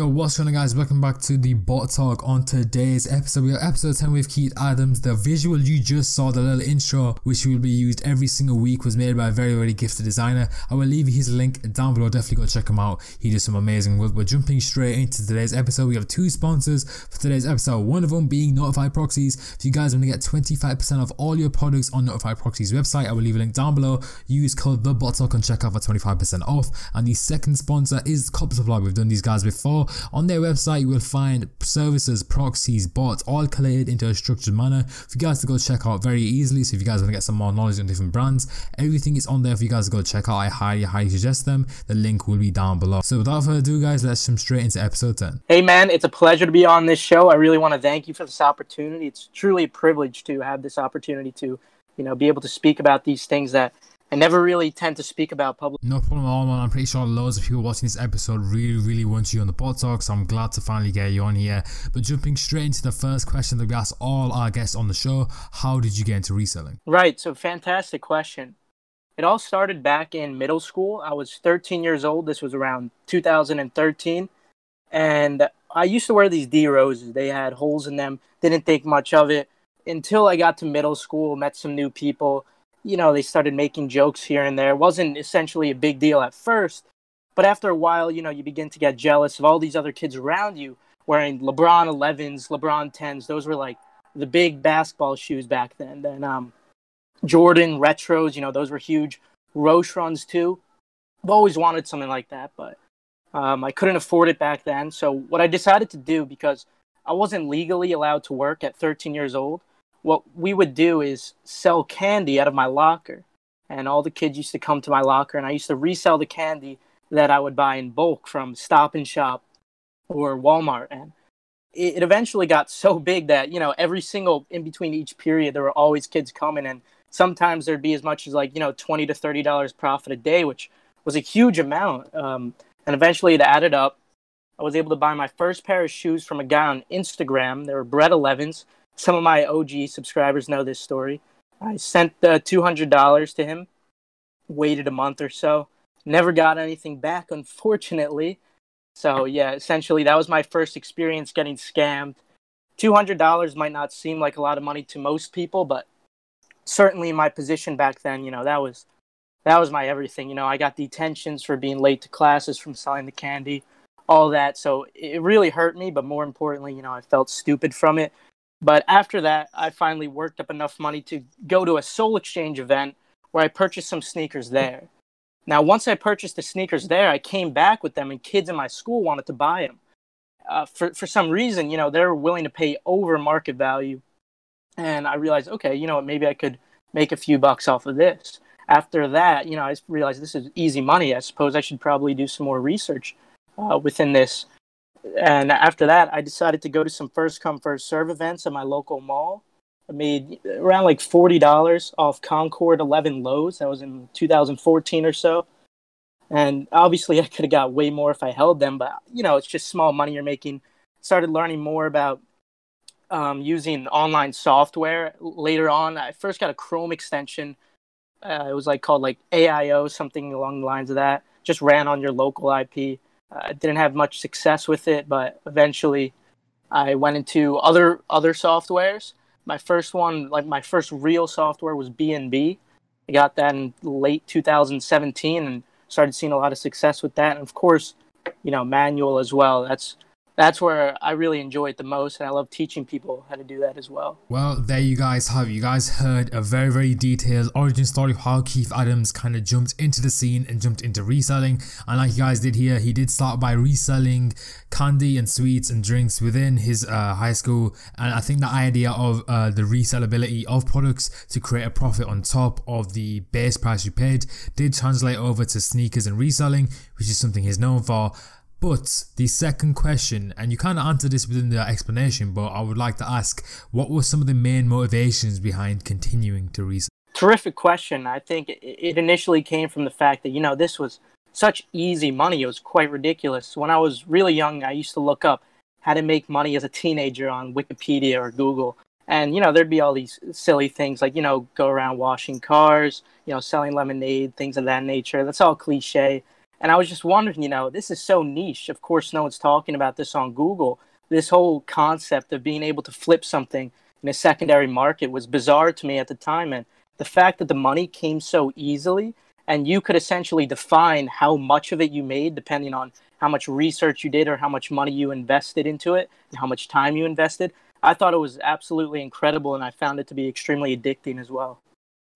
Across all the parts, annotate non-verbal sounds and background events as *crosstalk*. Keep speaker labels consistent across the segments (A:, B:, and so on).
A: Yo, what's going on, guys? Welcome back to the Bot Talk. On today's episode, we have episode 10 with Keith Adams. The visual you just saw, the little intro, which will be used every single week, was made by a very, very gifted designer. I will leave his link down below. Definitely go check him out. He does some amazing work. We're jumping straight into today's episode. We have two sponsors for today's episode. One of them being Notify Proxies. If you guys want to get 25% off all your products on Notify Proxies website, I will leave a link down below. Use code the Bot Talk and check out for 25% off. And the second sponsor is Cop Supply. We've done these guys before. On their website, you will find services, proxies, bots, all collated into a structured manner for you guys to go check out very easily. So if you guys want to get some more knowledge on different brands, everything is on there for you guys to go check out. I highly, highly suggest them. The link will be down below. So without further ado, guys, let's jump straight into episode 10.
B: Hey, man, it's a pleasure to be on this show. I really want to thank you for this opportunity. It's truly a privilege to have this opportunity to, you know, be able to speak about these things that I never really tend to speak about public.
A: No problem at all, man. I'm pretty sure loads of people watching this episode really, really want you on the Bot Talk, so I'm glad to finally get you on here. But jumping straight into the first question that we ask all our guests on the show, how did you get into reselling?
B: Right, so fantastic question. It all started back in middle school. I was 13 years old. This was around 2013. And I used to wear these D roses. They had holes in them. Didn't think much of it until I got to middle school, met some new people you know, they started making jokes here and there. It wasn't essentially a big deal at first, but after a while, you know, you begin to get jealous of all these other kids around you wearing LeBron 11s, LeBron 10s. Those were like the big basketball shoes back then. Then um, Jordan retros, you know, those were huge. Roshe runs too. I've always wanted something like that, but um, I couldn't afford it back then. So what I decided to do because I wasn't legally allowed to work at 13 years old, what we would do is sell candy out of my locker. And all the kids used to come to my locker, and I used to resell the candy that I would buy in bulk from Stop and Shop or Walmart. And it, eventually got so *laughs* big that, you know, every single in between each period, there were always kids coming. And sometimes there'd be as much as like, you know, 20 to $30 profit a day, which was a huge amount. Um, and eventually it added up. I was able to buy my first pair of shoes from a guy on Instagram. They were Bred 11s some of my OG subscribers know this story. I sent the $200 to him, waited a month or so, never got anything back, unfortunately. So, yeah, essentially, that was my first experience getting scammed. $200 might not seem like a lot of money to most people, but certainly in my position back then, you know, that was that was my everything. You know, I got detentions for being late to classes from selling the candy, all that. So it really hurt me, but more importantly, you know, I felt stupid from it. But after that, I finally worked up enough money to go to a Sole Exchange event where I purchased some sneakers there. Now, once I purchased the sneakers there, I came back with them, and kids in my school wanted to buy them. Uh, for for some reason, you know, they were willing to pay over market value, and I realized, okay, you know what, maybe I could make a few bucks off of this. After that, you know, I realized this is easy money. I suppose I should probably do some more research uh, within this and after that, I decided to go to some first come first serve events at my local mall. I made around like forty dollars off Concord Eleven lows. That was in 2014 or so. And obviously, I could have got way more if I held them, but you know, it's just small money you're making. Started learning more about um, using online software later on. I first got a Chrome extension. Uh, it was like called like AIO, something along the lines of that. Just ran on your local IP I didn't have much success with it, but eventually I went into other other softwares. My first one, like my first real software, was BNB. I got that in late 2017 and started seeing a lot of success with that. And of course, you know, manual as well. That's that's where I really enjoy it the most, and I love teaching people how to do that as well.
A: Well, there you guys have. You guys heard a very, very detailed origin story of how Keith Adams kind of jumped into the scene and jumped into reselling. And like you guys did here, he did start by reselling candy and sweets and drinks within his uh, high school. And I think the idea of uh, the resellability of products to create a profit on top of the base price you paid did translate over to sneakers and reselling, which is something he's known for. But the second question, and you kind of answered this within the explanation, but I would like to ask what were some of the main motivations behind continuing to research?
B: Terrific question. I think it initially came from the fact that, you know, this was such easy money. It was quite ridiculous. When I was really young, I used to look up how to make money as a teenager on Wikipedia or Google. And, you know, there'd be all these silly things like, you know, go around washing cars, you know, selling lemonade, things of that nature. That's all cliche And I was just wondering, you know, this is so niche. Of course, no one's talking about this on Google. This whole concept of being able to flip something in a secondary market was bizarre to me at the time. And the fact that the money came so easily and you could essentially define how much of it you made depending on how much research you did or how much money you invested into it and how much time you invested. I thought it was absolutely incredible and I found it to be extremely addicting as well.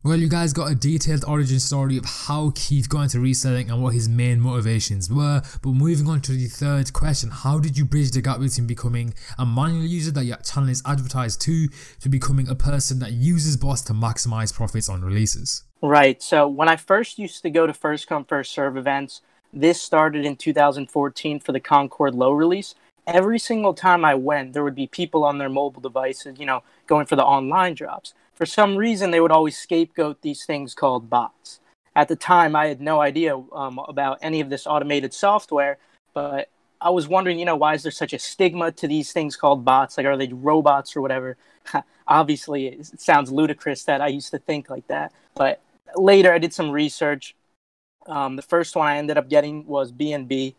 A: Well, you guys got a detailed origin story of how Keith got into reselling and what his main motivations were. But moving on to the third question, how did you bridge the gap between becoming a manual user that your channel is advertised to, to becoming a person that uses bots to maximize profits on releases?
B: Right. So when I first used to go to first come first serve events, this started in 2014 for the Concord Low release. Every single time I went, there would be people on their mobile devices, you know, going for the online drops for some reason they would always scapegoat these things called bots. At the time, I had no idea um, about any of this automated software, but I was wondering, you know, why is there such a stigma to these things called bots? Like, are they robots or whatever? *laughs* Obviously, it sounds ludicrous that I used to think like that. But later, I did some research. Um, the first one I ended up getting was BNB,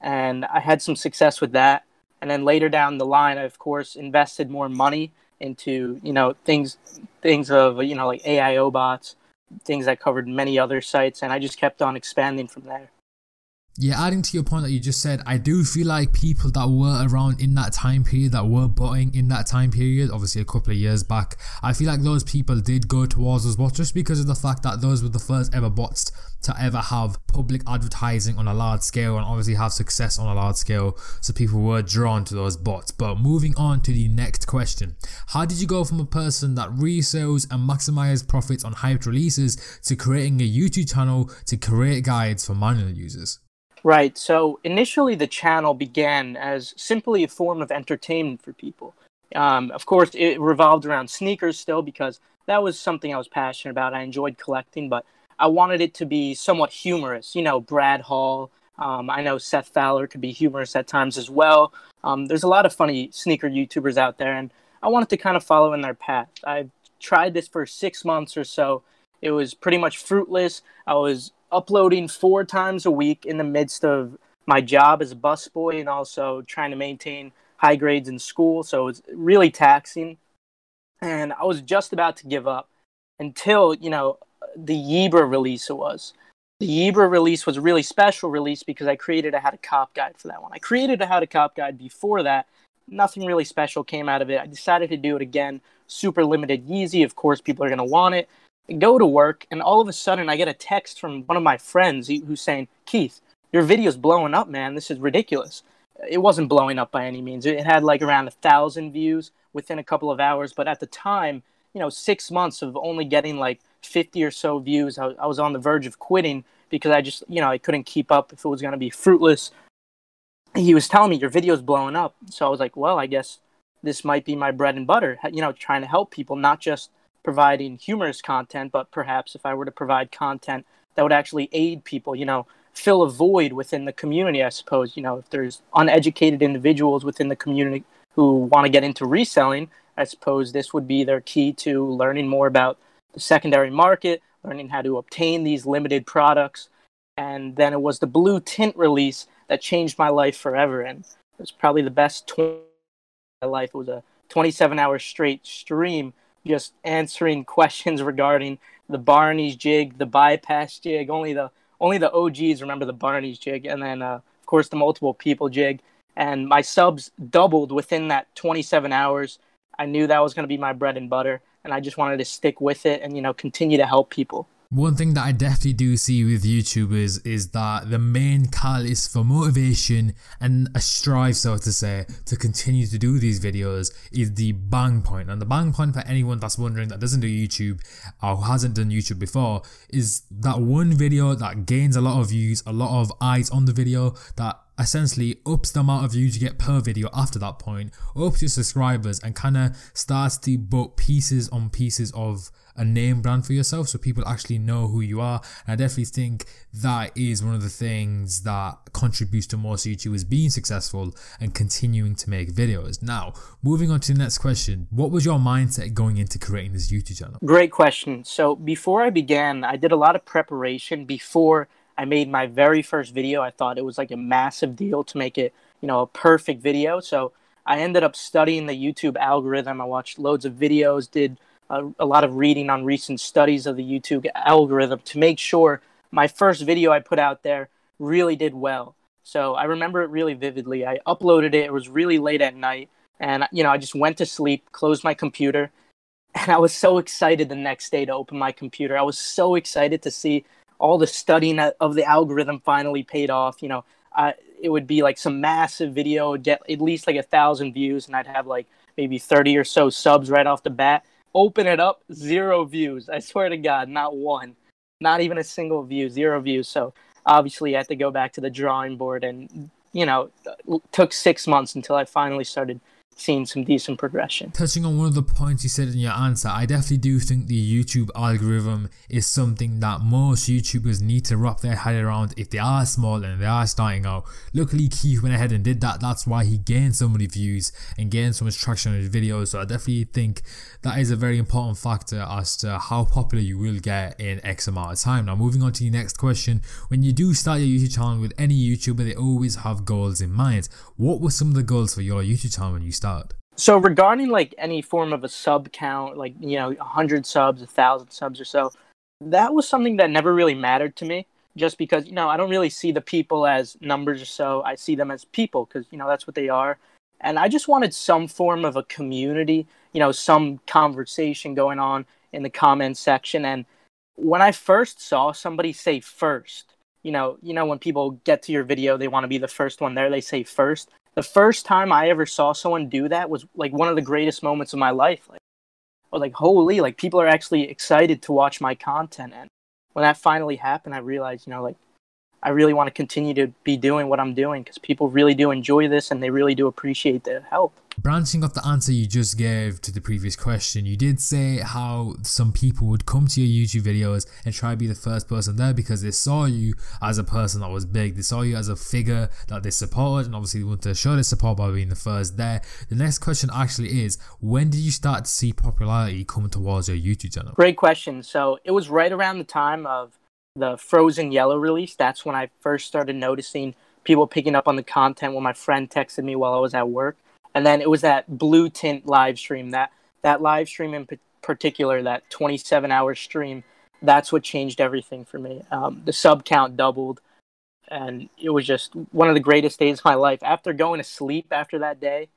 B: and I had some success with that. And then later down the line, I, of course, invested more money into you know things things of you know like AIO bots, things that covered many other sites, and I just kept on expanding from there.
A: Yeah, adding to your point that you just said, I do feel like people that were around in that time period, that were botting in that time period, obviously a couple of years back, I feel like those people did go towards those bots just because of the fact that those were the first ever bots to ever have public advertising on a large scale and obviously have success on a large scale. So people were drawn to those bots. But moving on to the next question How did you go from a person that resells and maximizes profits on hyped releases to creating a YouTube channel to create guides for manual users?
B: Right. So initially, the channel began as simply a form of entertainment for people. Um, of course, it revolved around sneakers still because that was something I was passionate about. I enjoyed collecting, but I wanted it to be somewhat humorous. You know, Brad Hall. Um, I know Seth Fowler could be humorous at times as well. Um, there's a lot of funny sneaker YouTubers out there, and I wanted to kind of follow in their path. I tried this for six months or so. It was pretty much fruitless. I was uploading four times a week in the midst of my job as a busboy and also trying to maintain high grades in school. So it was really taxing. And I was just about to give up until, you know, the Zebra release it was. The Zebra release was a really special release because I created a how to cop guide for that one. I created a how to cop guide before that. Nothing really special came out of it. I decided to do it again. Super limited Yeezy. Of course, people are going to want it go to work, and all of a sudden I get a text from one of my friends who's saying, Keith, your video's blowing up, man. This is ridiculous. It wasn't blowing up by any means. It had like around a thousand views within a couple of hours, but at the time, you know, six months of only getting like 50 or so views, I, was on the verge of quitting because I just, you know, I couldn't keep up if it was going to be fruitless. He was telling me your video's blowing up. So I was like, well, I guess this might be my bread and butter, you know, trying to help people, not just providing humorous content, but perhaps if I were to provide content that would actually aid people, you know, fill a void within the community, I suppose, you know, if there's uneducated individuals within the community who want to get into reselling, I suppose this would be their key to learning more about the secondary market, learning how to obtain these limited products. And then it was the blue tint release that changed my life forever. And it was probably the best 20 my life. It was a 27 hour straight stream just answering *laughs* questions regarding the Barney's jig, the bypass jig. Only the only the OGs remember the Barney's jig, and then uh, of course the multiple people jig. And my subs doubled within that 27 hours. I knew that was going to be my bread and butter, and I just wanted to stick with it and you know continue to help people.
A: One thing that I definitely do see with YouTubers is that the main catalyst for motivation and a strive, so to say, to continue to do these videos is the bang point. And the bang point for anyone that's wondering that doesn't do YouTube or hasn't done YouTube before is that one video that gains a lot of views, a lot of eyes on the video that essentially ups the amount of views you get per video after that point, ups your subscribers, and kind of starts to put pieces on pieces of a name brand for yourself so people actually know who you are. And I definitely think that is one of the things that contributes to most YouTubers being successful and continuing to make videos. Now, moving on to the next question, what was your mindset going into creating this YouTube channel?
B: Great question. So before I began, I did a lot of preparation before I made my very first video. I thought it was like a massive deal to make it, you know, a perfect video. So I ended up studying the YouTube algorithm. I watched loads of videos, did a, a lot of reading on recent studies of the YouTube algorithm to make sure my first video I put out there really did well. So I remember it really vividly. I uploaded it. It was really late at night. And, you know, I just went to sleep, closed my computer, *laughs* and I was so excited the next day to open my computer. I was so excited to see all the studying of the algorithm finally paid off. You know, uh, it would be like some massive video, get at least like a thousand views, and I'd have like maybe 30 or so subs right off the bat. Open it up, zero views. I swear to God, not one, not even a single view, zero views. So obviously, I had to go back to the drawing board, and you know, took six months until I finally started seen some decent progression.
A: Touching on one of the points you said in your answer, I definitely do think the YouTube algorithm is something that most YouTubers need to wrap their head around if they are small and they are starting out. Luckily, Keith went ahead and did that. That's why he gained so many views and gained so much traction on his videos. So I definitely think that is a very important factor as to how popular you will get in X amount of time. Now, moving on to the next question. When you do start your YouTube channel with any YouTuber, they always have goals in mind. What were some of the goals for your YouTube channel when you started? Start?
B: So regarding like any form of a sub count, like you know, hundred subs, a thousand subs or so, that was something that never really mattered to me. Just because you know, I don't really see the people as numbers or so. I see them as people because you know that's what they are. And I just wanted some form of a community, you know, some conversation going on in the comment section. And when I first saw somebody say first, you know, you know when people get to your video, they want to be the first one there. They say first the first time I ever saw someone do that was like one of the greatest moments of my life. Like, like, holy, like people are actually excited to watch my content. And when that finally happened, I realized, you know, like I really want to continue to be doing what I'm doing because people really do enjoy this and they really do appreciate the help.
A: Branching off the answer you just gave to the previous question, you did say how some people would come to your YouTube videos and try to be the first person there because they saw you as a person that was big. They saw you as a figure that they supported, and obviously they want to show their support by being the first there. The next question actually is when did you start to see popularity coming towards your YouTube channel?
B: Great question. So it was right around the time of the Frozen Yellow release. That's when I first started noticing people picking up on the content when my friend texted me while I was at work and then it was that blue tint live stream that that live stream in particular that 27 hour stream that's what changed everything for me um, the sub count doubled and it was just one of the greatest days of my life after going to sleep after that day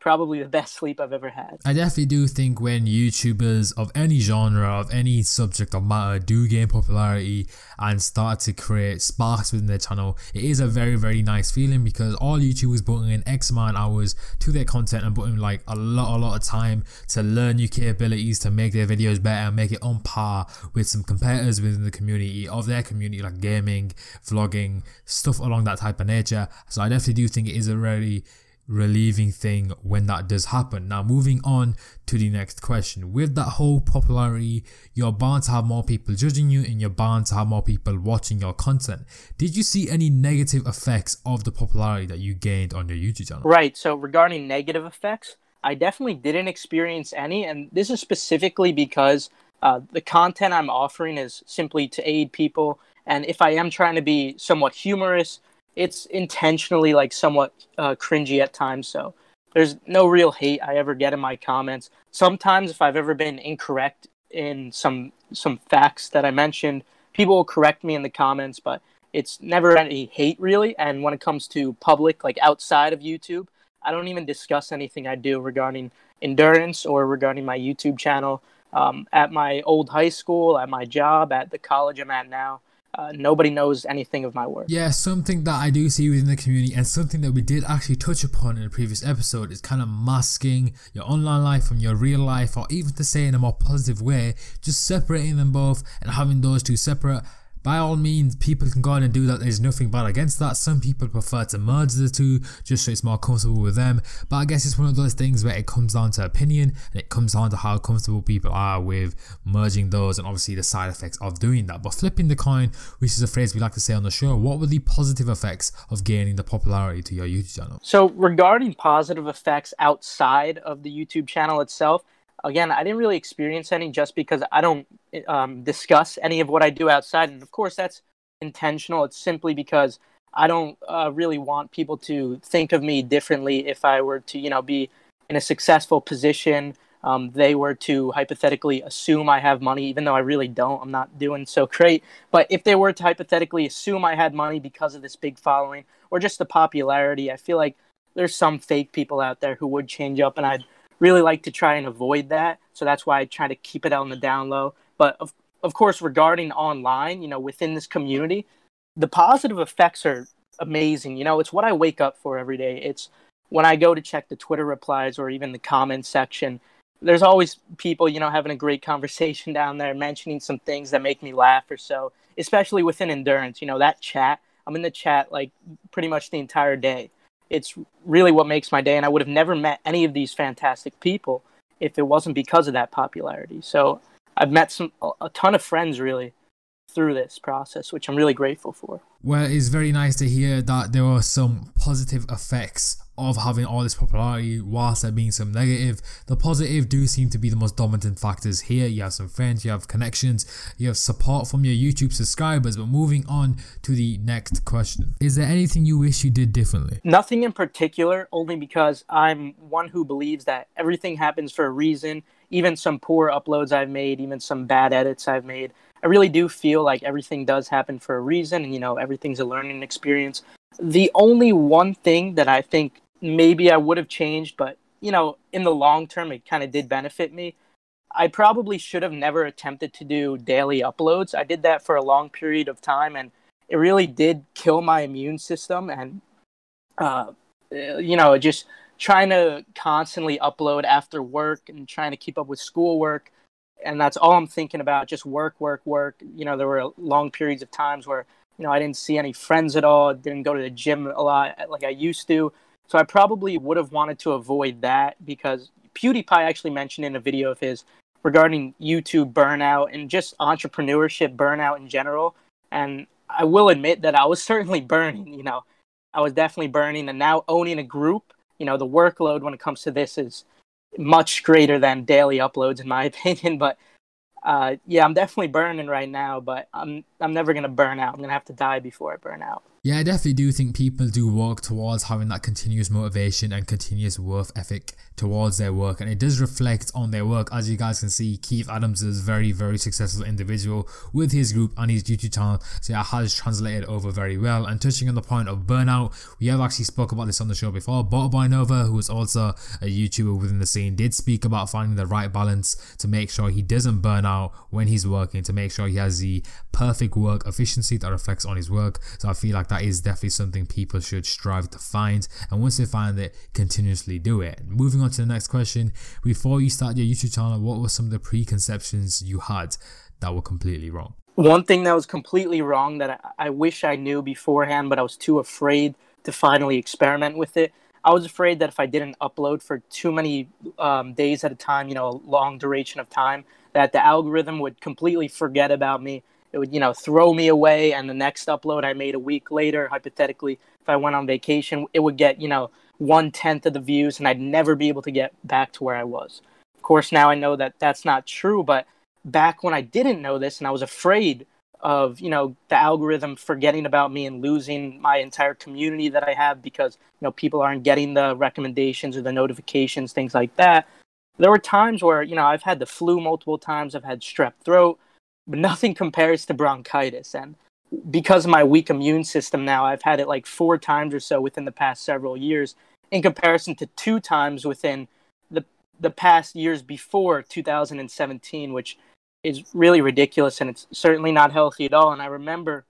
B: probably the best sleep I've ever had.
A: I definitely do think when YouTubers of any genre, of any subject of matter, do gain popularity and start to create sparks within their channel, it is a very, very nice feeling because all YouTubers putting in X amount of hours to their content and putting like a lot, a lot of time to learn new capabilities to make their videos better and make it on par with some competitors within the community of their community, like gaming, vlogging, stuff along that type of nature. So I definitely do think it is a really relieving thing when that does happen. Now, moving on to the next question. With that whole popularity, you're bound to have more people judging you and you're bound to have more people watching your content. Did you see any negative effects of the popularity that you gained on your YouTube channel?
B: Right. So, regarding negative effects, I definitely didn't experience any. And this is specifically because uh, the content I'm offering is simply to aid people. And if I am trying to be somewhat humorous, it's intentionally like somewhat uh, cringy at times. So there's no real hate I ever get in my comments. Sometimes if I've ever been incorrect in some some facts that I mentioned, people will correct me in the comments, but it's never any hate really. And when it comes to public, like outside of YouTube, I don't even discuss anything I do regarding endurance or regarding my YouTube channel. Um, at my old high school, at my job, at the college I'm at now, uh, nobody knows anything of my work.
A: Yeah, something that I do see within the community, and something that we did actually touch upon in a previous episode, is kind of masking your online life from your real life, or even to say in a more positive way, just separating them both and having those two separate by all means, people can go on and do that. There's nothing bad against that. Some people prefer to merge the two just so it's more comfortable with them. But I guess it's one of those things where it comes down to opinion and it comes down to how comfortable people are with merging those and obviously the side effects of doing that. But flipping the coin, which is a phrase we like to say on the show, what were the positive effects of gaining the popularity to your YouTube channel?
B: So, regarding positive effects outside of the YouTube channel itself, again, I didn't really experience any just because I don't um, discuss any of what I do outside. And of course, that's intentional. It's simply because I don't uh, really want people to think of me differently if I were to, you know, be in a successful position. Um, they were to hypothetically assume I have money, even though I really don't. I'm not doing so *laughs* great. But if they were to hypothetically assume I had money because of this big following or just the popularity, I feel like there's some fake people out there who would change up, and I'd really like to try and avoid that. So that's why I try to keep it on the down low. But of, of course, regarding online, you know, within this community, the positive effects are amazing. You know, it's what I wake up for every day. It's when I go to check the Twitter replies or even the comment section. There's always people, you know, having a great conversation *laughs* down there, mentioning some things that make me laugh or so, especially within endurance. You know, that chat, I'm in the chat like pretty much the entire day. It's really what makes my day. And I would have never met any of these fantastic people if it wasn't because of that popularity. So I've met some a ton of friends really through this process, which I'm really grateful for.
A: Well, it's very nice to hear that there are some positive effects of having all this popularity whilst there being some negative. The positive do seem to be the most dominant factors here. You have some friends, you have connections, you have support from your YouTube subscribers. But moving on to the next question Is there anything you wish you did differently?
B: Nothing in particular, only because I'm one who believes that everything happens for a reason. Even some poor uploads I've made, even some bad edits I've made. I really do feel like everything does happen for a reason, and you know, everything's a learning experience. The only one thing that I think maybe I would have changed, but you know, in the long term, it kind of did benefit me. I probably should have never attempted to do daily uploads. I did that for a long period of time, and it really did kill my immune system. And uh, you know, just trying to constantly upload after work and trying to keep up with schoolwork and that's all I'm thinking about. Just work, work, work. You know, there were long periods of times where you know I didn't see any friends at all. Didn't go to the gym a lot like I used to. So I probably would have wanted to avoid that because PewDiePie actually mentioned in a video of his regarding YouTube burnout and just entrepreneurship burnout in general. And I will admit that I was *laughs* certainly burning. You know, I was definitely burning, and now owning a group. You know, the workload when it comes to this is much greater than daily uploads in my *laughs* opinion. But uh, yeah, I'm definitely burning right now, but I'm I'm never gonna burn out. I'm gonna have to die before I burn out.
A: Yeah, I definitely do think people do work towards having that continuous motivation and continuous worth ethic towards their work, and it does reflect on their work. As you guys can see, Keith Adams is a very, very successful individual with his group and his YouTube channel, so it has translated over very well. And touching on the point of burnout, we have actually spoke about this on the show before. Butterboy Nova, who is also a YouTuber within the scene, did speak about finding the right balance to make sure he doesn't burn out when he's working, to make sure he has the perfect work efficiency that reflects on his work. So I feel like that is definitely something people should strive to find. And once they find it, continuously do it. Moving on to the next question. Before you start your YouTube channel, what were some of the preconceptions you had that were completely wrong?
B: One thing that was completely wrong that I, I wish I knew beforehand, but I was too afraid to finally experiment with it. I was afraid that if I didn't upload for too many um, days at a time, you know, a long duration of time, that the algorithm would completely forget about me it would you know throw me away and the next upload i made a week later hypothetically if i went on vacation it would get you know one tenth of the views and i'd never be able to get back to where i was. Of course now i know that that's not true but back when i didn't know this and i was afraid of you know the algorithm forgetting about me and losing my entire community that i have because you know people aren't getting the recommendations or the notifications things like that there were times where you know i've had the flu multiple times i've had strep throat but nothing compares to bronchitis. And because of my weak immune system now, I've had it like four times or so within the past several years, in comparison to two times within the the past years before 2017, which is really ridiculous and it's certainly not healthy at all. And I remember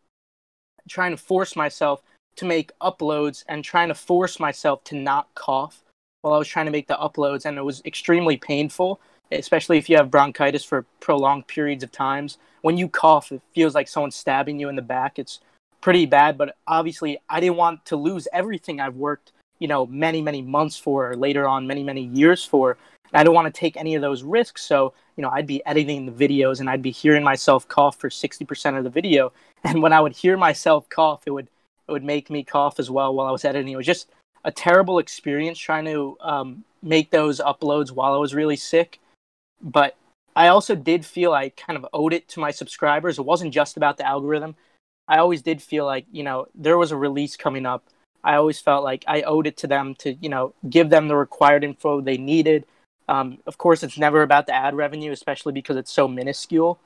B: trying to force myself to make uploads and trying to force myself to not cough while I was trying to make the uploads, and it was extremely painful especially if you have bronchitis for prolonged periods of times. When you cough, it feels like someone's stabbing you in the back. It's pretty bad, but obviously I didn't want to lose everything I've worked, you know, many, many months for, later on, many, many years for. I don't want to take any of those risks. So, you know, I'd be editing the videos and I'd be hearing myself cough for 60% of the video. *laughs* And when I would hear myself cough, it would it would make me cough as well while I was editing. It was just a terrible experience trying to um, make those uploads while I was really sick but I also did feel I kind of owed it to my subscribers. It wasn't just about the algorithm. I always did feel like, you know, there was a release coming up. I always felt like I owed it to them to, you know, give them the required info they needed. Um, of course, it's never about the ad revenue, especially because it's so minuscule.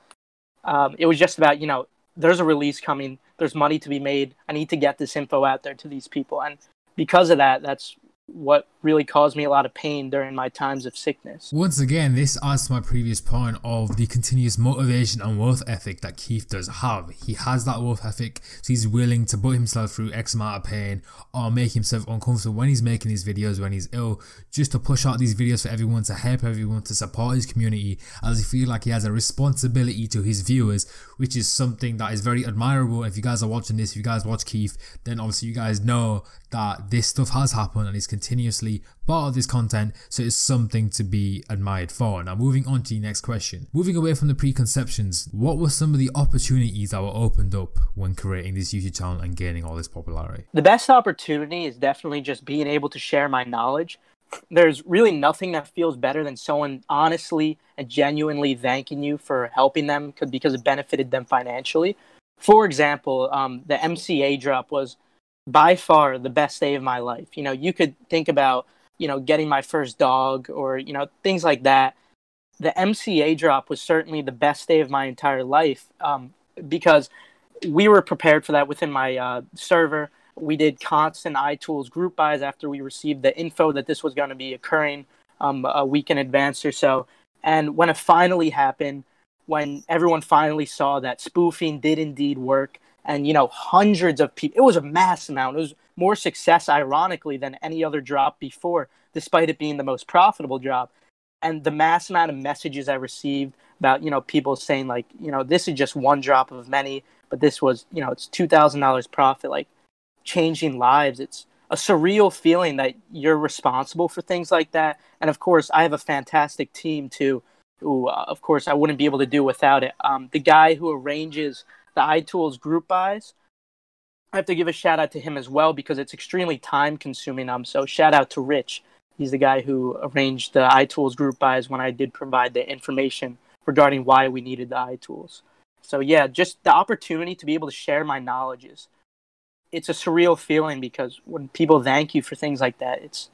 B: Um, it was just about, you know, there's a release coming, there's money to be made. I need to get this info out there to these people. And because of that, that's what really caused me a lot of pain during my times of sickness.
A: Once again, this adds to my previous point of the continuous motivation and worth ethic that Keith does have. He has that worth ethic, so he's willing to put himself through X amount of pain or make himself uncomfortable when he's making these videos, when he's ill, just to push out these videos for everyone, to help everyone, to support his community, as he feels like he has a responsibility to his viewers, which is something that is very admirable. If you guys are watching this, if you guys watch Keith, then obviously you guys know that this stuff has happened and he's continuously part of this content, so it's something to be admired for. Now, moving on to the next question. Moving away from the preconceptions, what were some of the opportunities that were opened up when creating this YouTube channel and gaining all this popularity?
B: The best opportunity is definitely just being able to share my knowledge. There's really nothing that feels better than someone honestly and genuinely thanking you for helping them because it benefited them financially. For example, um, the MCA drop was by far the best day of my life. You know, you could think about, you know, getting my first dog or, you know, things like that. The MCA drop was certainly the best day of my entire life um, because we were prepared for that within my uh, server. We did constant iTools group buys after we received the info that this was going to be occurring um, a week in advance or so. And when it finally happened, when everyone finally saw that spoofing did indeed work, and you know hundreds of people. It was a mass amount. It was more success, ironically, than any other drop before, despite it being the most profitable drop. And the mass amount of messages I received about you know people saying like you know this is just one drop of many, but this was you know it's two thousand dollars profit, like changing lives. It's a surreal feeling that you're responsible for things like that. And of course, I have a fantastic team too. Who, uh, of course, I wouldn't be able to do without it. Um, the guy who arranges the iTools group buys. I have to give a shout out to him as well because it's extremely time consuming. Um, so shout out to Rich. He's the guy who arranged the iTools group buys when I did provide the information regarding why we needed the iTools. So yeah, just the opportunity to be able to share my knowledge is it's a surreal feeling because when people thank you for things like that, it's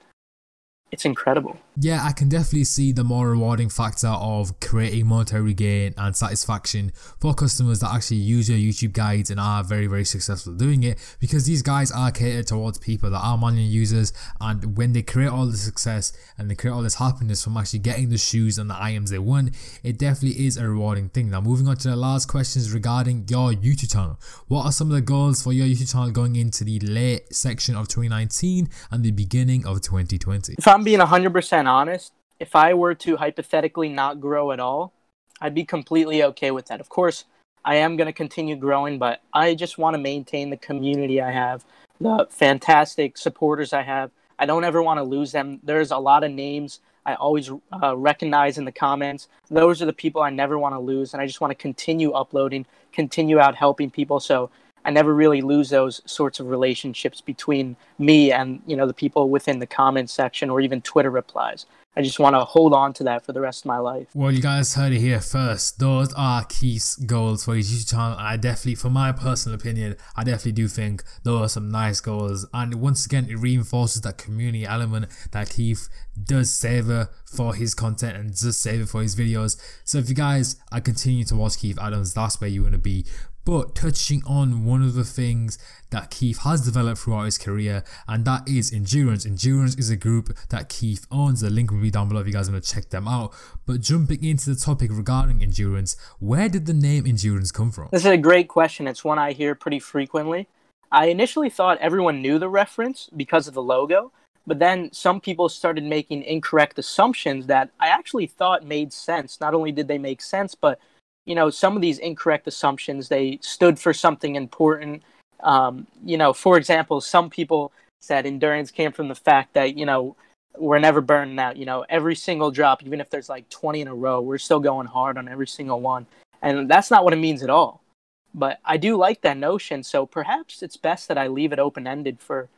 B: it's incredible.
A: Yeah, I can definitely see the more rewarding factor of creating monetary gain and satisfaction for customers that actually use your YouTube guides and are very, very successful doing it because these guys are catered towards people that are manual users and when they create all the success and they create all this happiness from actually getting the shoes and the items they want, it definitely is a rewarding thing. Now, moving on to the last questions regarding your YouTube channel. What are some of the goals for your YouTube channel going into the late section of 2019 and the beginning of 2020?
B: If I'm being 100% honest, if I were to hypothetically not grow at all, I'd be completely okay with that. Of course, I am going to continue growing, but I just want to maintain the community I have, the fantastic supporters I have. I don't ever want to lose them. There's a lot of names I always uh, recognize in the comments. Those are the people I never want to lose, and I just want to continue uploading, continue out helping people. So I never really lose those sorts of relationships between me and you know the people within the comments section or even Twitter replies. I just want to hold on to that for the rest of my life.
A: Well, you guys heard it here first. Those are Keith's goals for his YouTube channel. I definitely, for my personal opinion, I definitely do think those are some nice goals. And once again, it reinforces that community element that Keith does savor for his content and does savor for his videos. So if you guys are continuing to watch Keith Adams, that's where you want to be but touching on one of the things that Keith has developed throughout his career, and that is Endurance. Endurance is a group that Keith owns. The link will be down below if you guys want to check them out. But jumping into the topic regarding Endurance, where did the name Endurance come from?
B: This is a great question. It's one I hear pretty frequently. I initially thought everyone knew the reference because of the logo, but then some people started making incorrect assumptions that I actually thought made sense. Not only did they make sense, but you know some of these incorrect assumptions they stood for something important um, you know for example some people said endurance came from the fact that you know we're never burning out you know every single drop even if there's like 20 in a row we're still going hard on every single one. And that's not what it means at all. But i do like that notion so perhaps it's best that i leave it open ended for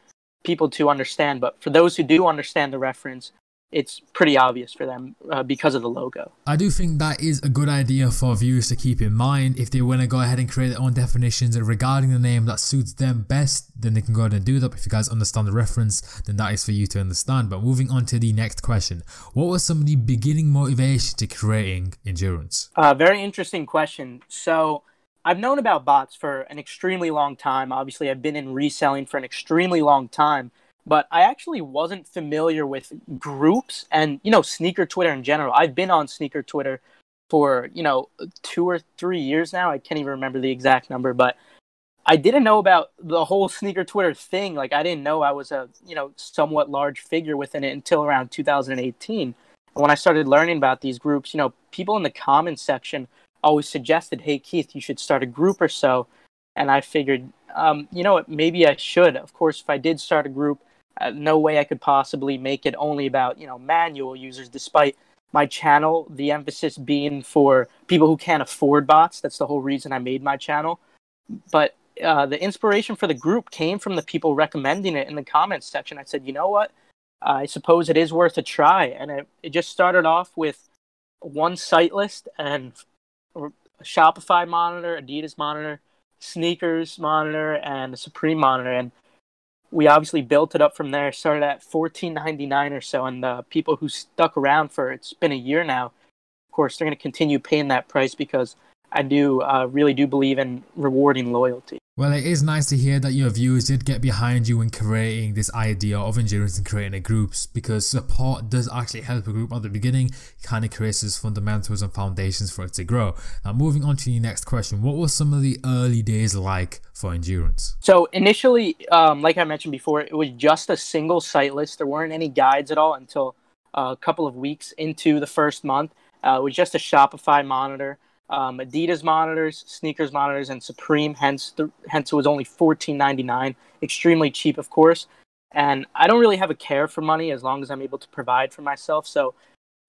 B: people to understand. But for those who do understand the reference it's pretty obvious for them uh, because of the logo.
A: I do think that is a good idea for viewers to keep in mind. If they want to go ahead and create their own definitions regarding the name that suits them best, then they can go ahead and do that. If you guys understand the reference, then that is for you to understand. But moving on to the next question What was some of the beginning motivation to creating endurance?
B: Uh, very interesting question. So, I've known about bots for an extremely long time. Obviously, I've been in reselling for an extremely long time but I actually wasn't familiar with groups and you know sneaker Twitter in general. I've been on sneaker Twitter for you know two or three years now. I can't even remember the exact number, but I didn't know about the whole sneaker Twitter thing. Like I didn't know I was a you know somewhat large figure within it until around 2018. And when I started learning about these groups, you know, people in the comments section always suggested, "Hey Keith, you should start a group or so." And I figured, um, you know what, maybe I should. Of course, if I did start a group, uh, no way I could possibly make it only about you know manual users, despite my channel the emphasis being for people who can't afford bots. That's the whole reason I made my channel. But uh, the inspiration for the group came from the people recommending it in the comments section. I said, you know what? I suppose it is worth a try, and it, it just started off with one site list and a Shopify monitor, Adidas monitor, sneakers monitor, and a Supreme monitor, and we obviously built it up from there. Started at fourteen ninety nine or so, and the people who stuck around for it's been a year now. Of course, they're going to continue paying that price because I do uh, really do believe in rewarding loyalty.
A: Well, it is nice to hear that your viewers did get behind you in creating this idea of endurance and creating a groups because support does actually help a group at the beginning, kind of creates those fundamentals and foundations for it to grow. Now, moving on to the next question, what were some of the early days like for endurance?
B: So, initially, um, like I mentioned before, it was just a single site list. There weren't any guides at all until a couple of weeks into the first month. Uh, it was just a Shopify monitor um, Adidas monitors, sneakers monitors, and Supreme. Hence, hence it was only fourteen ninety nine. Extremely cheap, of course. And I don't really have a care for money as long as I'm able to provide for myself. So,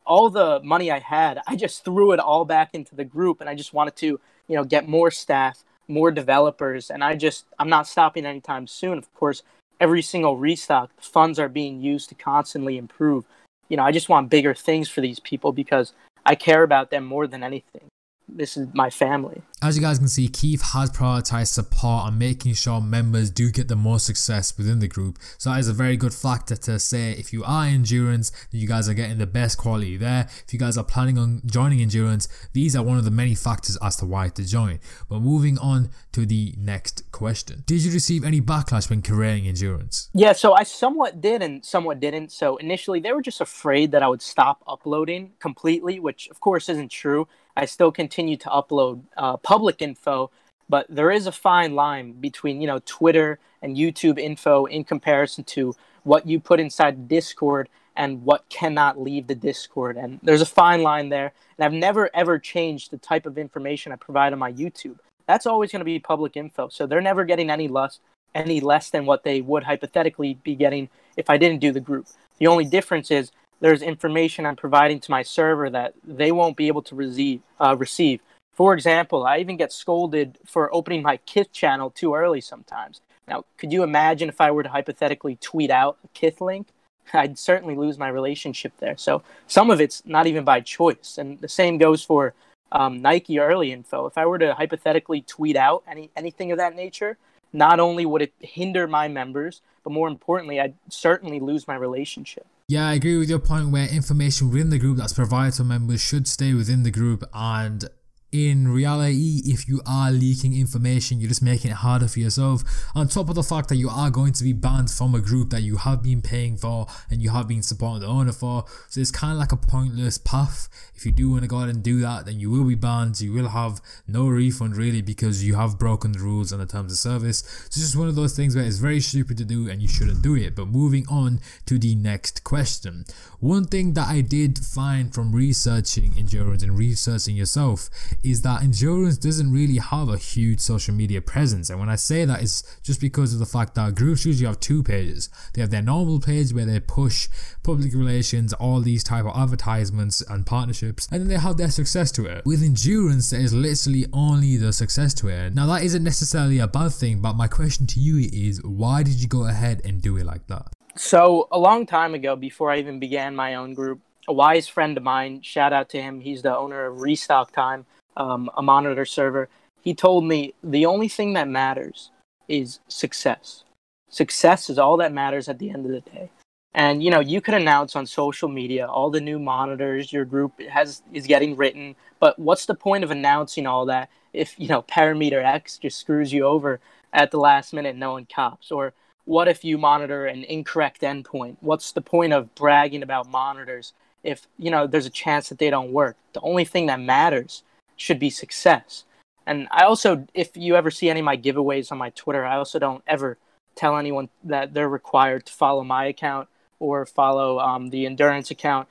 B: all the money I had, I just threw it all back into the group, and I just wanted to, you know, get more staff, more developers, and I just I'm not stopping anytime soon. Of course, every single restock, funds are being used to constantly improve. You know, I just want bigger things for these people because I care about them more than anything this is my family.
A: As you guys can see, Keith has prioritized support and making sure members do get the most success within the group. So that is a very good factor to say if you are endurance, you guys are getting the best quality there. If you guys are planning on joining endurance, these are one of the many factors as to why to join. But moving on to the next question. Did you receive any backlash when creating endurance?
B: Yeah, so I somewhat did and somewhat didn't. So initially they were just afraid that I would stop uploading completely, which of course isn't true I still continue to upload uh, public info, but there is a fine line between you know Twitter and YouTube info in comparison to what you put inside Discord and what cannot leave the Discord. And there's a fine line there. And I've never ever changed the type of information I provide on my YouTube. That's always going to be public info. So they're never getting any less any less than what they would hypothetically be getting if I didn't do the group. The only difference is there's information I'm providing to my server that they won't be able to receive. Uh, receive. For example, I even get scolded for opening my Kith channel too early sometimes. Now, could you imagine if I were to hypothetically tweet out a Kith link? *laughs* I'd certainly lose my relationship there. So some of it's not even by choice, and the same goes for um, Nike early info. If I were to hypothetically tweet out any anything of that nature, not only would it hinder my members, but more importantly, I'd certainly lose my relationship.
A: Yeah, I agree with your point where information within the group that's provided to members should stay within the group and in reality, if you are leaking information, you're just making it harder for yourself. On top of the fact that you are going to be banned from a group that you have been paying for and you have been supporting the owner for. So it's kind of like a pointless path. If you do want to go ahead and do that, then you will be banned. You will have no refund really because you have broken the rules and the terms of service. So it's just one of those things where it's very stupid to do and you shouldn't do it. But moving on to the next question. One thing that I did find from researching endurance and researching yourself is that endurance doesn't really have a huge social media presence. And when I say that, it's just because of the fact that groups usually have two pages. They have their normal page where they push public relations, all these type of advertisements and partnerships, and then they have their success to it. With endurance, there is literally only the success to it. Now that isn't necessarily a bad thing, but my question to you is why did you go ahead and do it like that?
B: So a long time ago, before I even began my own group, a wise friend of mine, shout out to him, he's the owner of Restock Time, um, a monitor server. He told me the only thing that matters is success. Success is all that matters at the end of the day. And you know, you could announce on social media all the new monitors your group has is getting written, but what's the point of announcing all that if you know parameter X just screws you over at the last minute, no one cops? Or what if you monitor an incorrect endpoint? What's the point of bragging about monitors if you know there's a chance that they don't work? The only thing that matters should be success. And I also, if you ever see any of my giveaways on my Twitter, I also don't ever tell anyone that they're required to follow my account or follow um, the endurance account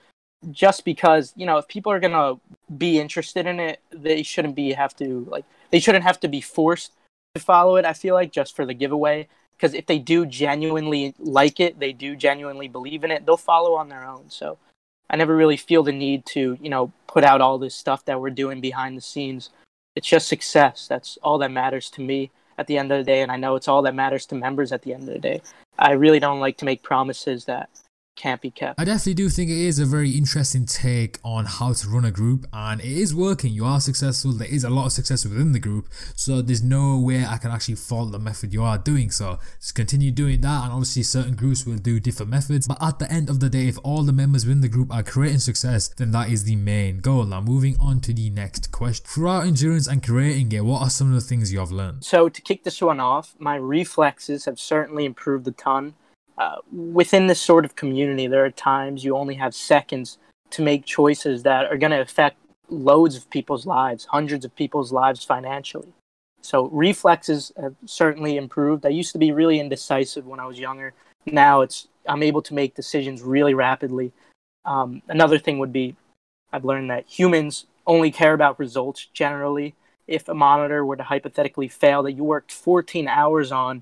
B: just because you know if people are gonna be interested in it they shouldn't be have to like they shouldn't have to be forced to follow it i feel like just for the giveaway because if they do genuinely like it they do genuinely believe in it they'll follow on their own so i never really feel the need to you know put out all this stuff that we're doing behind the scenes. It's just success. That's all that matters to me at the end of the day and i know it's all that matters to members at the end of the day. I really don't like to make promises that can't be kept.
A: I definitely do think it is a very interesting take on how to run a group, and it is working. You are successful. There is a lot of success within the group, so there's no way I can actually fault the method you are doing. So just continue doing that, and obviously certain groups will do different methods. But at the end of the day, if all the members within the group are creating success, then that is the main goal. Now moving on to the next question. Throughout endurance and creating it, what are some of the things you have learned?
B: So to kick this one off, my reflexes have certainly improved a ton uh, within this sort of community, there are times you only have seconds to make choices that are going to affect loads of people's lives, hundreds of people's lives financially. So reflexes have certainly improved. I used to be really indecisive when I was younger. Now it's I'm able to make decisions really rapidly. Um, another thing would be I've learned that humans only care about results generally. If a monitor were to hypothetically fail that you worked 14 hours on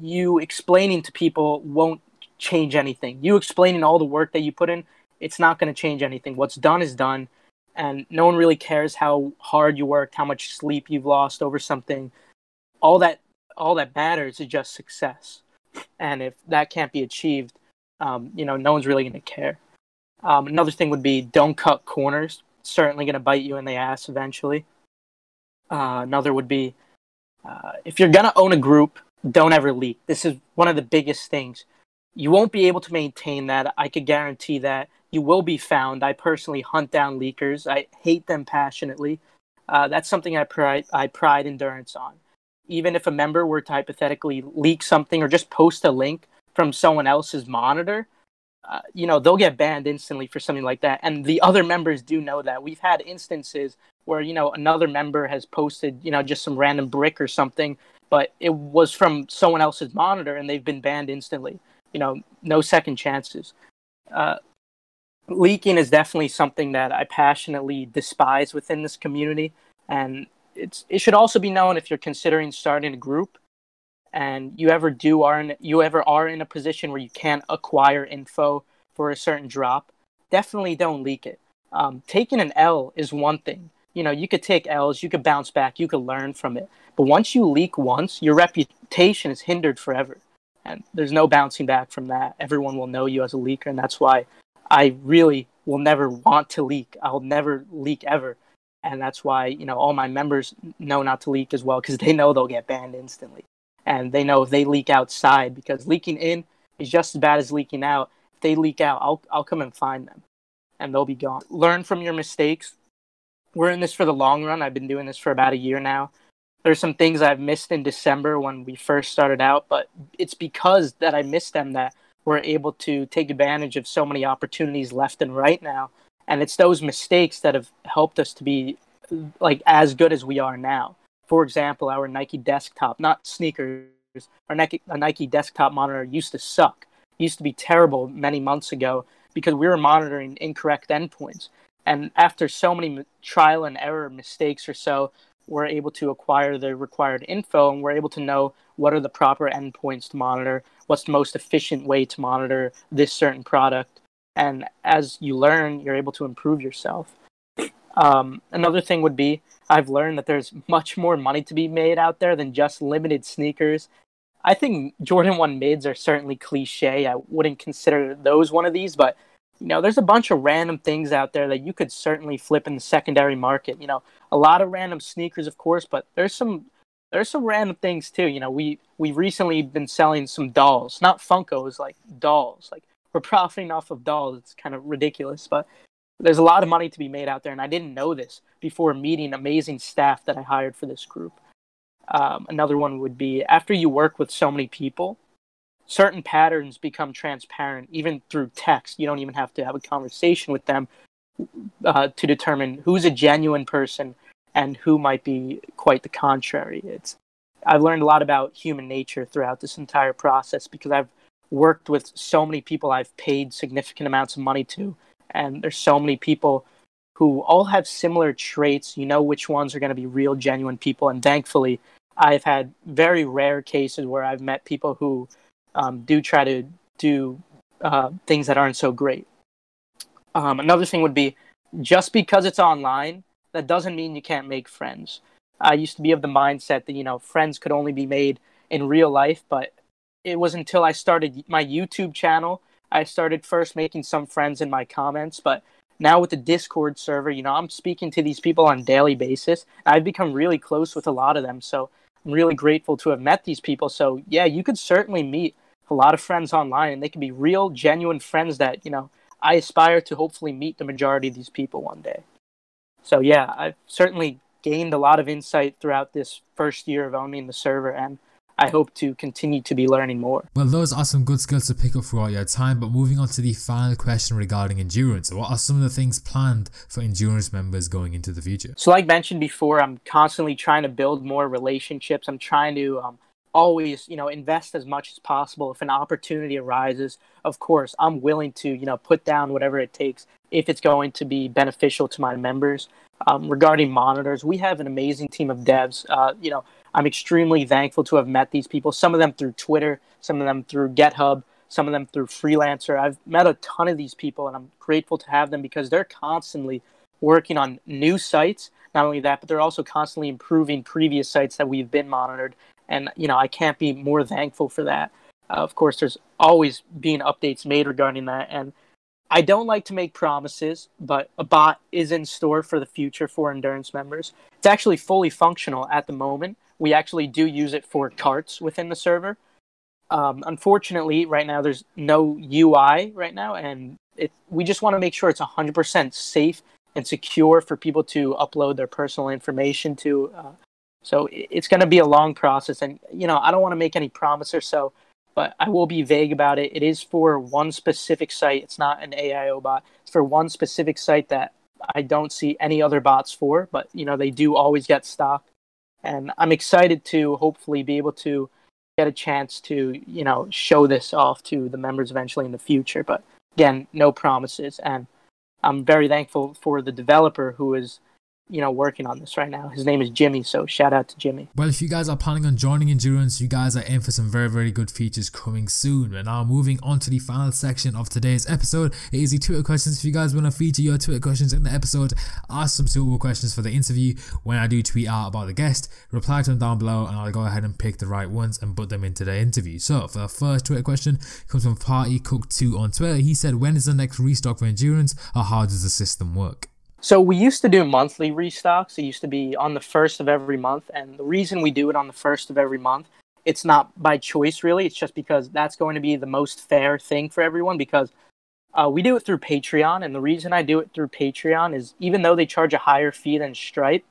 B: you explaining to people won't change anything. You explaining all the work that you put in, it's not going to change anything. What's done is done, and no one really cares how hard you worked, how much sleep you've lost over something. All that all that matters is just success. And if that can't be achieved, um, you know, no one's really going to care. Um, another thing would be don't cut corners. It's certainly going to bite you in the ass eventually. Uh, another would be uh, if you're going to own a group, don't ever leak. This is one of the biggest things. You won't be able to maintain that. I could guarantee that. You will be found. I personally hunt down leakers. I hate them passionately. Uh, that's something I pride, I pride endurance on. Even if a member were to hypothetically leak something or just post a link from someone else's monitor, uh, you know, they'll get banned instantly for something like that. And the other members do know that. We've had instances where, you know, another member has posted, you know, just some random brick or something but it was from someone else's monitor and they've been banned instantly. You know, no second chances. Uh, leaking is definitely something that I passionately despise within this community, and it's it should also be known if you're considering starting a group, and you ever do are in, you ever are in a position where you can't acquire info for a certain drop, definitely don't leak it. Um, taking an L is one thing. You know, you could take L's, you could bounce back, you could learn from it. But once you leak once, your reputation is hindered forever. And there's no bouncing back from that. Everyone will know you as a leaker. And that's why I really will never want to leak. I'll never leak ever. And that's why, you know, all my members know not to leak as well because *laughs* they know they'll get banned instantly. And they know if they leak outside, because leaking in is just as bad as leaking out. If they leak out, I'll, I'll come and find them and they'll be gone. Learn from your mistakes. We're in this for the long run. I've been doing this for about a year now there's some things I've missed in December when we first started out, but it's because that I missed them that we're able to take advantage of so many opportunities left and right now. And it's those mistakes that have helped us to be like as good as we are now. For example, our Nike desktop, not sneakers, our Nike, Nike desktop monitor used to suck. It used to be terrible many months ago because we were monitoring incorrect endpoints. And after so many trial and error mistakes or so, we're able to acquire the required info and we're able to know what are the proper endpoints to monitor, what's the most efficient way to monitor this certain product. And as you learn, you're able to improve yourself. Um, another thing would be I've learned that there's *laughs* much more money to be made out there than just limited sneakers I think Jordan 1 mids are certainly cliche. I wouldn't consider those one of these, but you know, there's a bunch of random things out there that you could certainly flip in the secondary market. You know, a lot of random sneakers, of course, but there's some there's some random things too. You know, we we've recently been selling some dolls, not Funkos, like dolls. Like we're *laughs* profiting off of dolls. It's kind of ridiculous, but there's a lot of money to be made out there, and I didn't know this before meeting amazing staff that I hired for this group. Um, another one would be after you work with so many people, certain patterns become transparent even through text. You don't even have to have a conversation with them uh, to determine who's a genuine person and who might be quite the contrary. It's I've learned a lot about human nature throughout this entire process because I've worked with so many people I've paid significant amounts of money to, and there's so many people who all have similar traits. You know which ones are going to be real, genuine people, and thankfully, I've had very rare cases where I've met people who um, do try to do uh, things that aren't so great. Um, another thing would be just because it's online, that doesn't mean you can't make friends. I used to be of the mindset that you know friends could only be made in real life, but it was until I started my YouTube channel I started first making some friends in my comments, but now with the Discord server, you know, I'm speaking to these people on daily basis. I've become really close with a lot of them, so I'm really grateful to have met these people. So yeah, you could certainly meet a lot of friends online, and they can be real, genuine friends that you know I aspire to hopefully meet the majority of these people one day. So yeah, I've certainly gained a lot of insight throughout this first year of owning the server, and I hope to continue to be learning more.
A: Well, those are some good skills to pick up throughout your time. But moving on to the final question regarding endurance, what are some of the things planned for endurance members going into the future?
B: So, like mentioned before, I'm constantly trying to build more relationships. I'm trying to um, always, you know, invest as much as possible. If an opportunity arises, of course, I'm willing to, you know, put down whatever it takes if it's going to be beneficial to my members. Um, regarding monitors, we have an amazing team of devs. Uh, you know, I'm extremely thankful to have met these people. Some of them through Twitter, some of them through GitHub, some of them through Freelancer. I've met a ton of these people, and I'm grateful to have them because they're constantly working on new sites. Not only that, but they're also constantly improving previous sites that we've been monitored. And you know, I can't be more thankful for that. Uh, of course, there's always being updates made regarding that, and I don't like to make promises, but a bot is in store for the future for endurance members. It's actually fully functional at the moment. We actually do use it for carts within the server. Um, unfortunately, right now there's no UI right now, and it, we just want to make sure it's 100% safe and secure for people to upload their personal information to. Uh, so it's going to be a long process, and you know I don't want to make any promises, so but I will be vague about it. It is for one specific site. It's not an AIO bot. It's for one specific site that I don't see any other bots for, but you know they do always get stock, and I'm excited to hopefully be able to get a chance to you know show this off to the members eventually in the future. But again, no promises, and I'm very thankful for the developer who is you know, working on this right now. His name is Jimmy, so shout out to Jimmy.
A: Well, if you guys are planning on joining Endurance, you guys are in for some very, very good features coming soon. And now moving on to the final section of today's episode, it is the Twitter questions. If you guys want to feature your Twitter questions in the episode, ask some suitable questions for the interview when I do tweet out about the guest, reply to them down below, and I'll go ahead and pick the right ones and put them into the interview. So for the first Twitter question, comes from Party Cook 2 on Twitter. He said, When is the next restock for Endurance, or how does the system work?
B: So we used to do monthly restocks. It used to be on the first of every month, and the reason we do it on the first of every month, it's not by choice really. It's just because that's going to be the most fair thing for everyone. Because uh, we do it through Patreon, and the reason I do it through Patreon is even though they charge a higher fee than Stripe,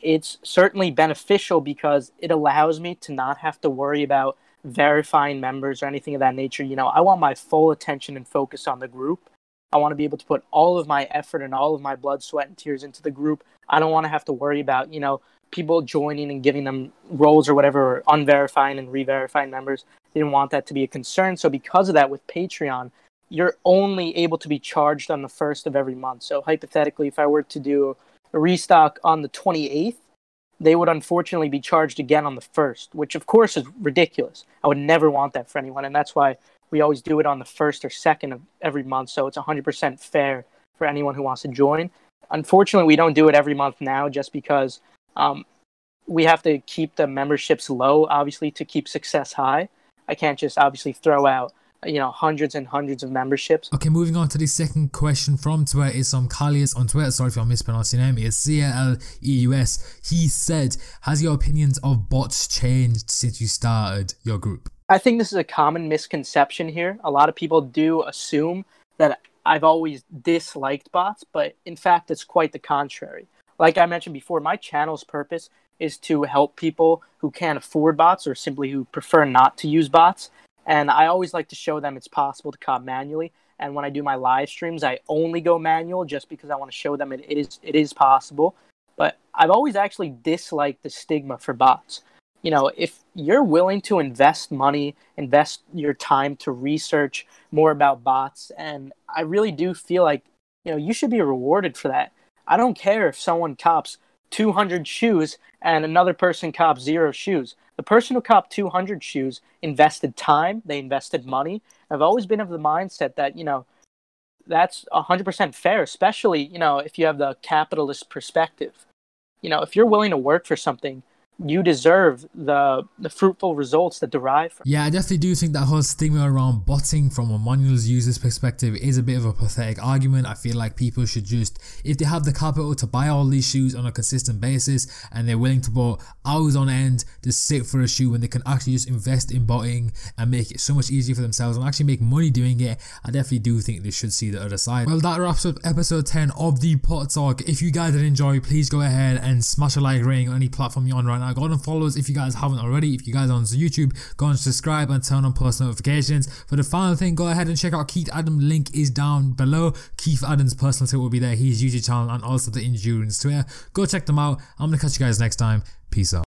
B: it's certainly beneficial because it allows me to not have to worry about verifying members or anything of that nature. You know, I want my full attention and focus on the group I want to be able to put all of my effort and all of my blood, sweat, and tears into the group. I don't want to have to worry about, you know, people joining and giving them roles or whatever, or unverifying and re-verifying members. Didn't want that to be a concern. So because of that, with Patreon, you're only able to be charged on the first of every month. So hypothetically, if I were to do a restock on the 28th, they would unfortunately be charged again on the first, which of course is ridiculous. I would never want that for anyone, and that's why we always do it on the first or second of every month, so it's 100% fair for anyone who wants to join. Unfortunately, we don't do it every month now just because um, we have to keep the memberships low, obviously, to keep success high. I can't just obviously throw out you know hundreds and hundreds of memberships.
A: Okay, moving on to the second question from Twitter is from Kalius on Twitter. Sorry if I'm mispronouncing your name. It's C L E U S. He said, "Has your opinions of bots changed since you started your group?"
B: I think this is a common misconception here. A lot of people do assume that I've always disliked bots, but in fact, it's quite the contrary. Like I mentioned before, my channel's purpose is to help people who can't afford bots or simply who prefer not to use bots. And I always like to show them it's possible to cop manually. And when I do my live streams, I only go manual just because I want to show them it is it is possible. But I've always actually disliked the stigma for bots. You know, if you're willing to invest money, invest your time to research more about bots, and I really do feel like, you know, you should be rewarded for that. I don't care if someone cops 200 shoes and another person cops zero shoes. The person who copped 200 shoes invested time, they invested money. I've always been of the mindset that, you know, that's 100% fair, especially, you know, if you have the capitalist perspective. You know, if you're willing to work for something, you deserve the the fruitful results that derive from.
A: Yeah, I definitely do think that whole stigma around botting from a manuals user's perspective is a bit of a pathetic argument. I feel like people should just, if they have the capital to buy all these shoes on a consistent basis and they're willing to put hours on end to sit for a shoe when they can actually just invest in botting and make it so much easier for themselves and actually make money doing it, I definitely do think they should see the other side. Well, that wraps up episode 10 of the Pot Talk. If you guys did enjoy, please go ahead and smash a like rating on any platform you're on right now. Go on and follow us if you guys haven't already. If you guys are on YouTube, go and subscribe and turn on post notifications. For the final thing, go ahead and check out Keith Adam. Link is down below. Keith Adams' personal Twitter will be there. His YouTube channel and also the Endurance Twitter. Go check them out. I'm gonna catch you guys next time. Peace out.